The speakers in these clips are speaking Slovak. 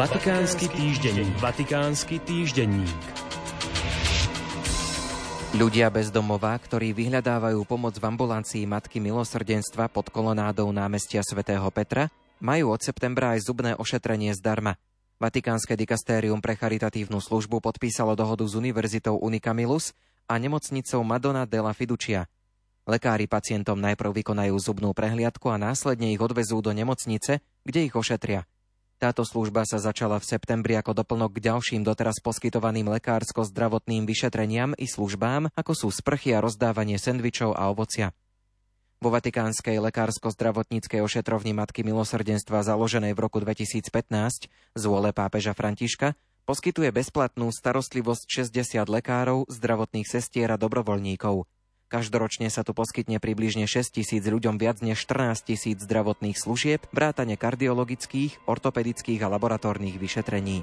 Vatikánsky týždenník. Vatikánsky týždenník. Ľudia bez domova, ktorí vyhľadávajú pomoc v ambulancii Matky milosrdenstva pod kolonádou námestia svätého Petra, majú od septembra aj zubné ošetrenie zdarma. Vatikánske dikastérium pre charitatívnu službu podpísalo dohodu s univerzitou Unicamilus a nemocnicou Madonna della Fiducia – Lekári pacientom najprv vykonajú zubnú prehliadku a následne ich odvezú do nemocnice, kde ich ošetria. Táto služba sa začala v septembri ako doplnok k ďalším doteraz poskytovaným lekársko-zdravotným vyšetreniam i službám, ako sú sprchy a rozdávanie sendvičov a ovocia. Vo Vatikánskej lekársko-zdravotníckej ošetrovni Matky milosrdenstva založenej v roku 2015 z vôle pápeža Františka poskytuje bezplatnú starostlivosť 60 lekárov, zdravotných sestier a dobrovoľníkov – Každoročne sa tu poskytne približne 6 tisíc ľuďom viac než 14 tisíc zdravotných služieb, vrátane kardiologických, ortopedických a laboratórnych vyšetrení.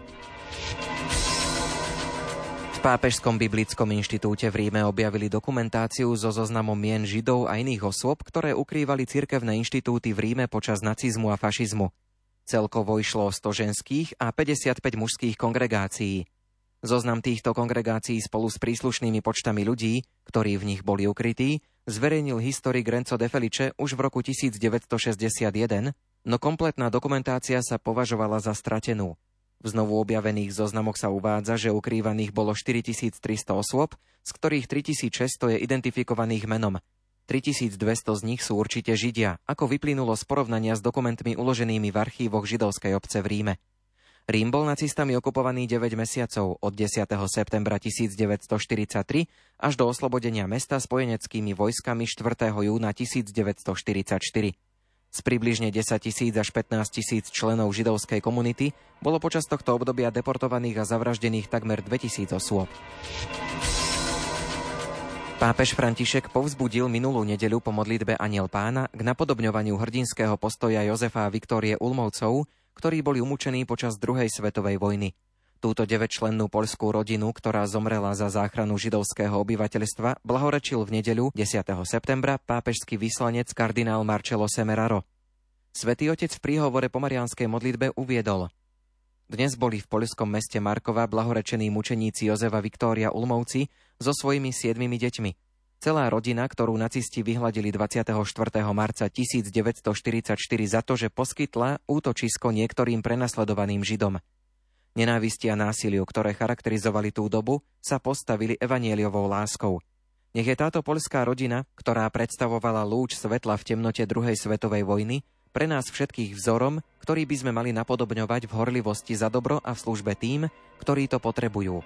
V Pápežskom biblickom inštitúte v Ríme objavili dokumentáciu so zoznamom mien židov a iných osôb, ktoré ukrývali cirkevné inštitúty v Ríme počas nacizmu a fašizmu. Celkovo išlo 100 ženských a 55 mužských kongregácií. Zoznam týchto kongregácií spolu s príslušnými počtami ľudí, ktorí v nich boli ukrytí, zverejnil historik Renzo de Felice už v roku 1961, no kompletná dokumentácia sa považovala za stratenú. V znovu objavených zoznamoch sa uvádza, že ukrývaných bolo 4300 osôb, z ktorých 3600 je identifikovaných menom. 3200 z nich sú určite Židia, ako vyplynulo z porovnania s dokumentmi uloženými v archívoch židovskej obce v Ríme. Rím bol nacistami okupovaný 9 mesiacov od 10. septembra 1943 až do oslobodenia mesta spojeneckými vojskami 4. júna 1944. Z približne 10 tisíc až 15 tisíc členov židovskej komunity bolo počas tohto obdobia deportovaných a zavraždených takmer 2000 osôb. Pápež František povzbudil minulú nedeľu po modlitbe Aniel pána k napodobňovaniu hrdinského postoja Jozefa a Viktórie Ulmovcov, ktorí boli umúčení počas druhej svetovej vojny. Túto devečlennú poľskú rodinu, ktorá zomrela za záchranu židovského obyvateľstva, blahorečil v nedeľu 10. septembra pápežský vyslanec kardinál Marcello Semeraro. Svetý otec v príhovore po marianskej modlitbe uviedol Dnes boli v poľskom meste Markova blahorečení mučeníci Jozefa Viktória Ulmovci so svojimi siedmimi deťmi – Celá rodina, ktorú nacisti vyhladili 24. marca 1944 za to, že poskytla útočisko niektorým prenasledovaným Židom. Nenávisti a násiliu, ktoré charakterizovali tú dobu, sa postavili evanieliovou láskou. Nech je táto poľská rodina, ktorá predstavovala lúč svetla v temnote druhej svetovej vojny, pre nás všetkých vzorom, ktorý by sme mali napodobňovať v horlivosti za dobro a v službe tým, ktorí to potrebujú.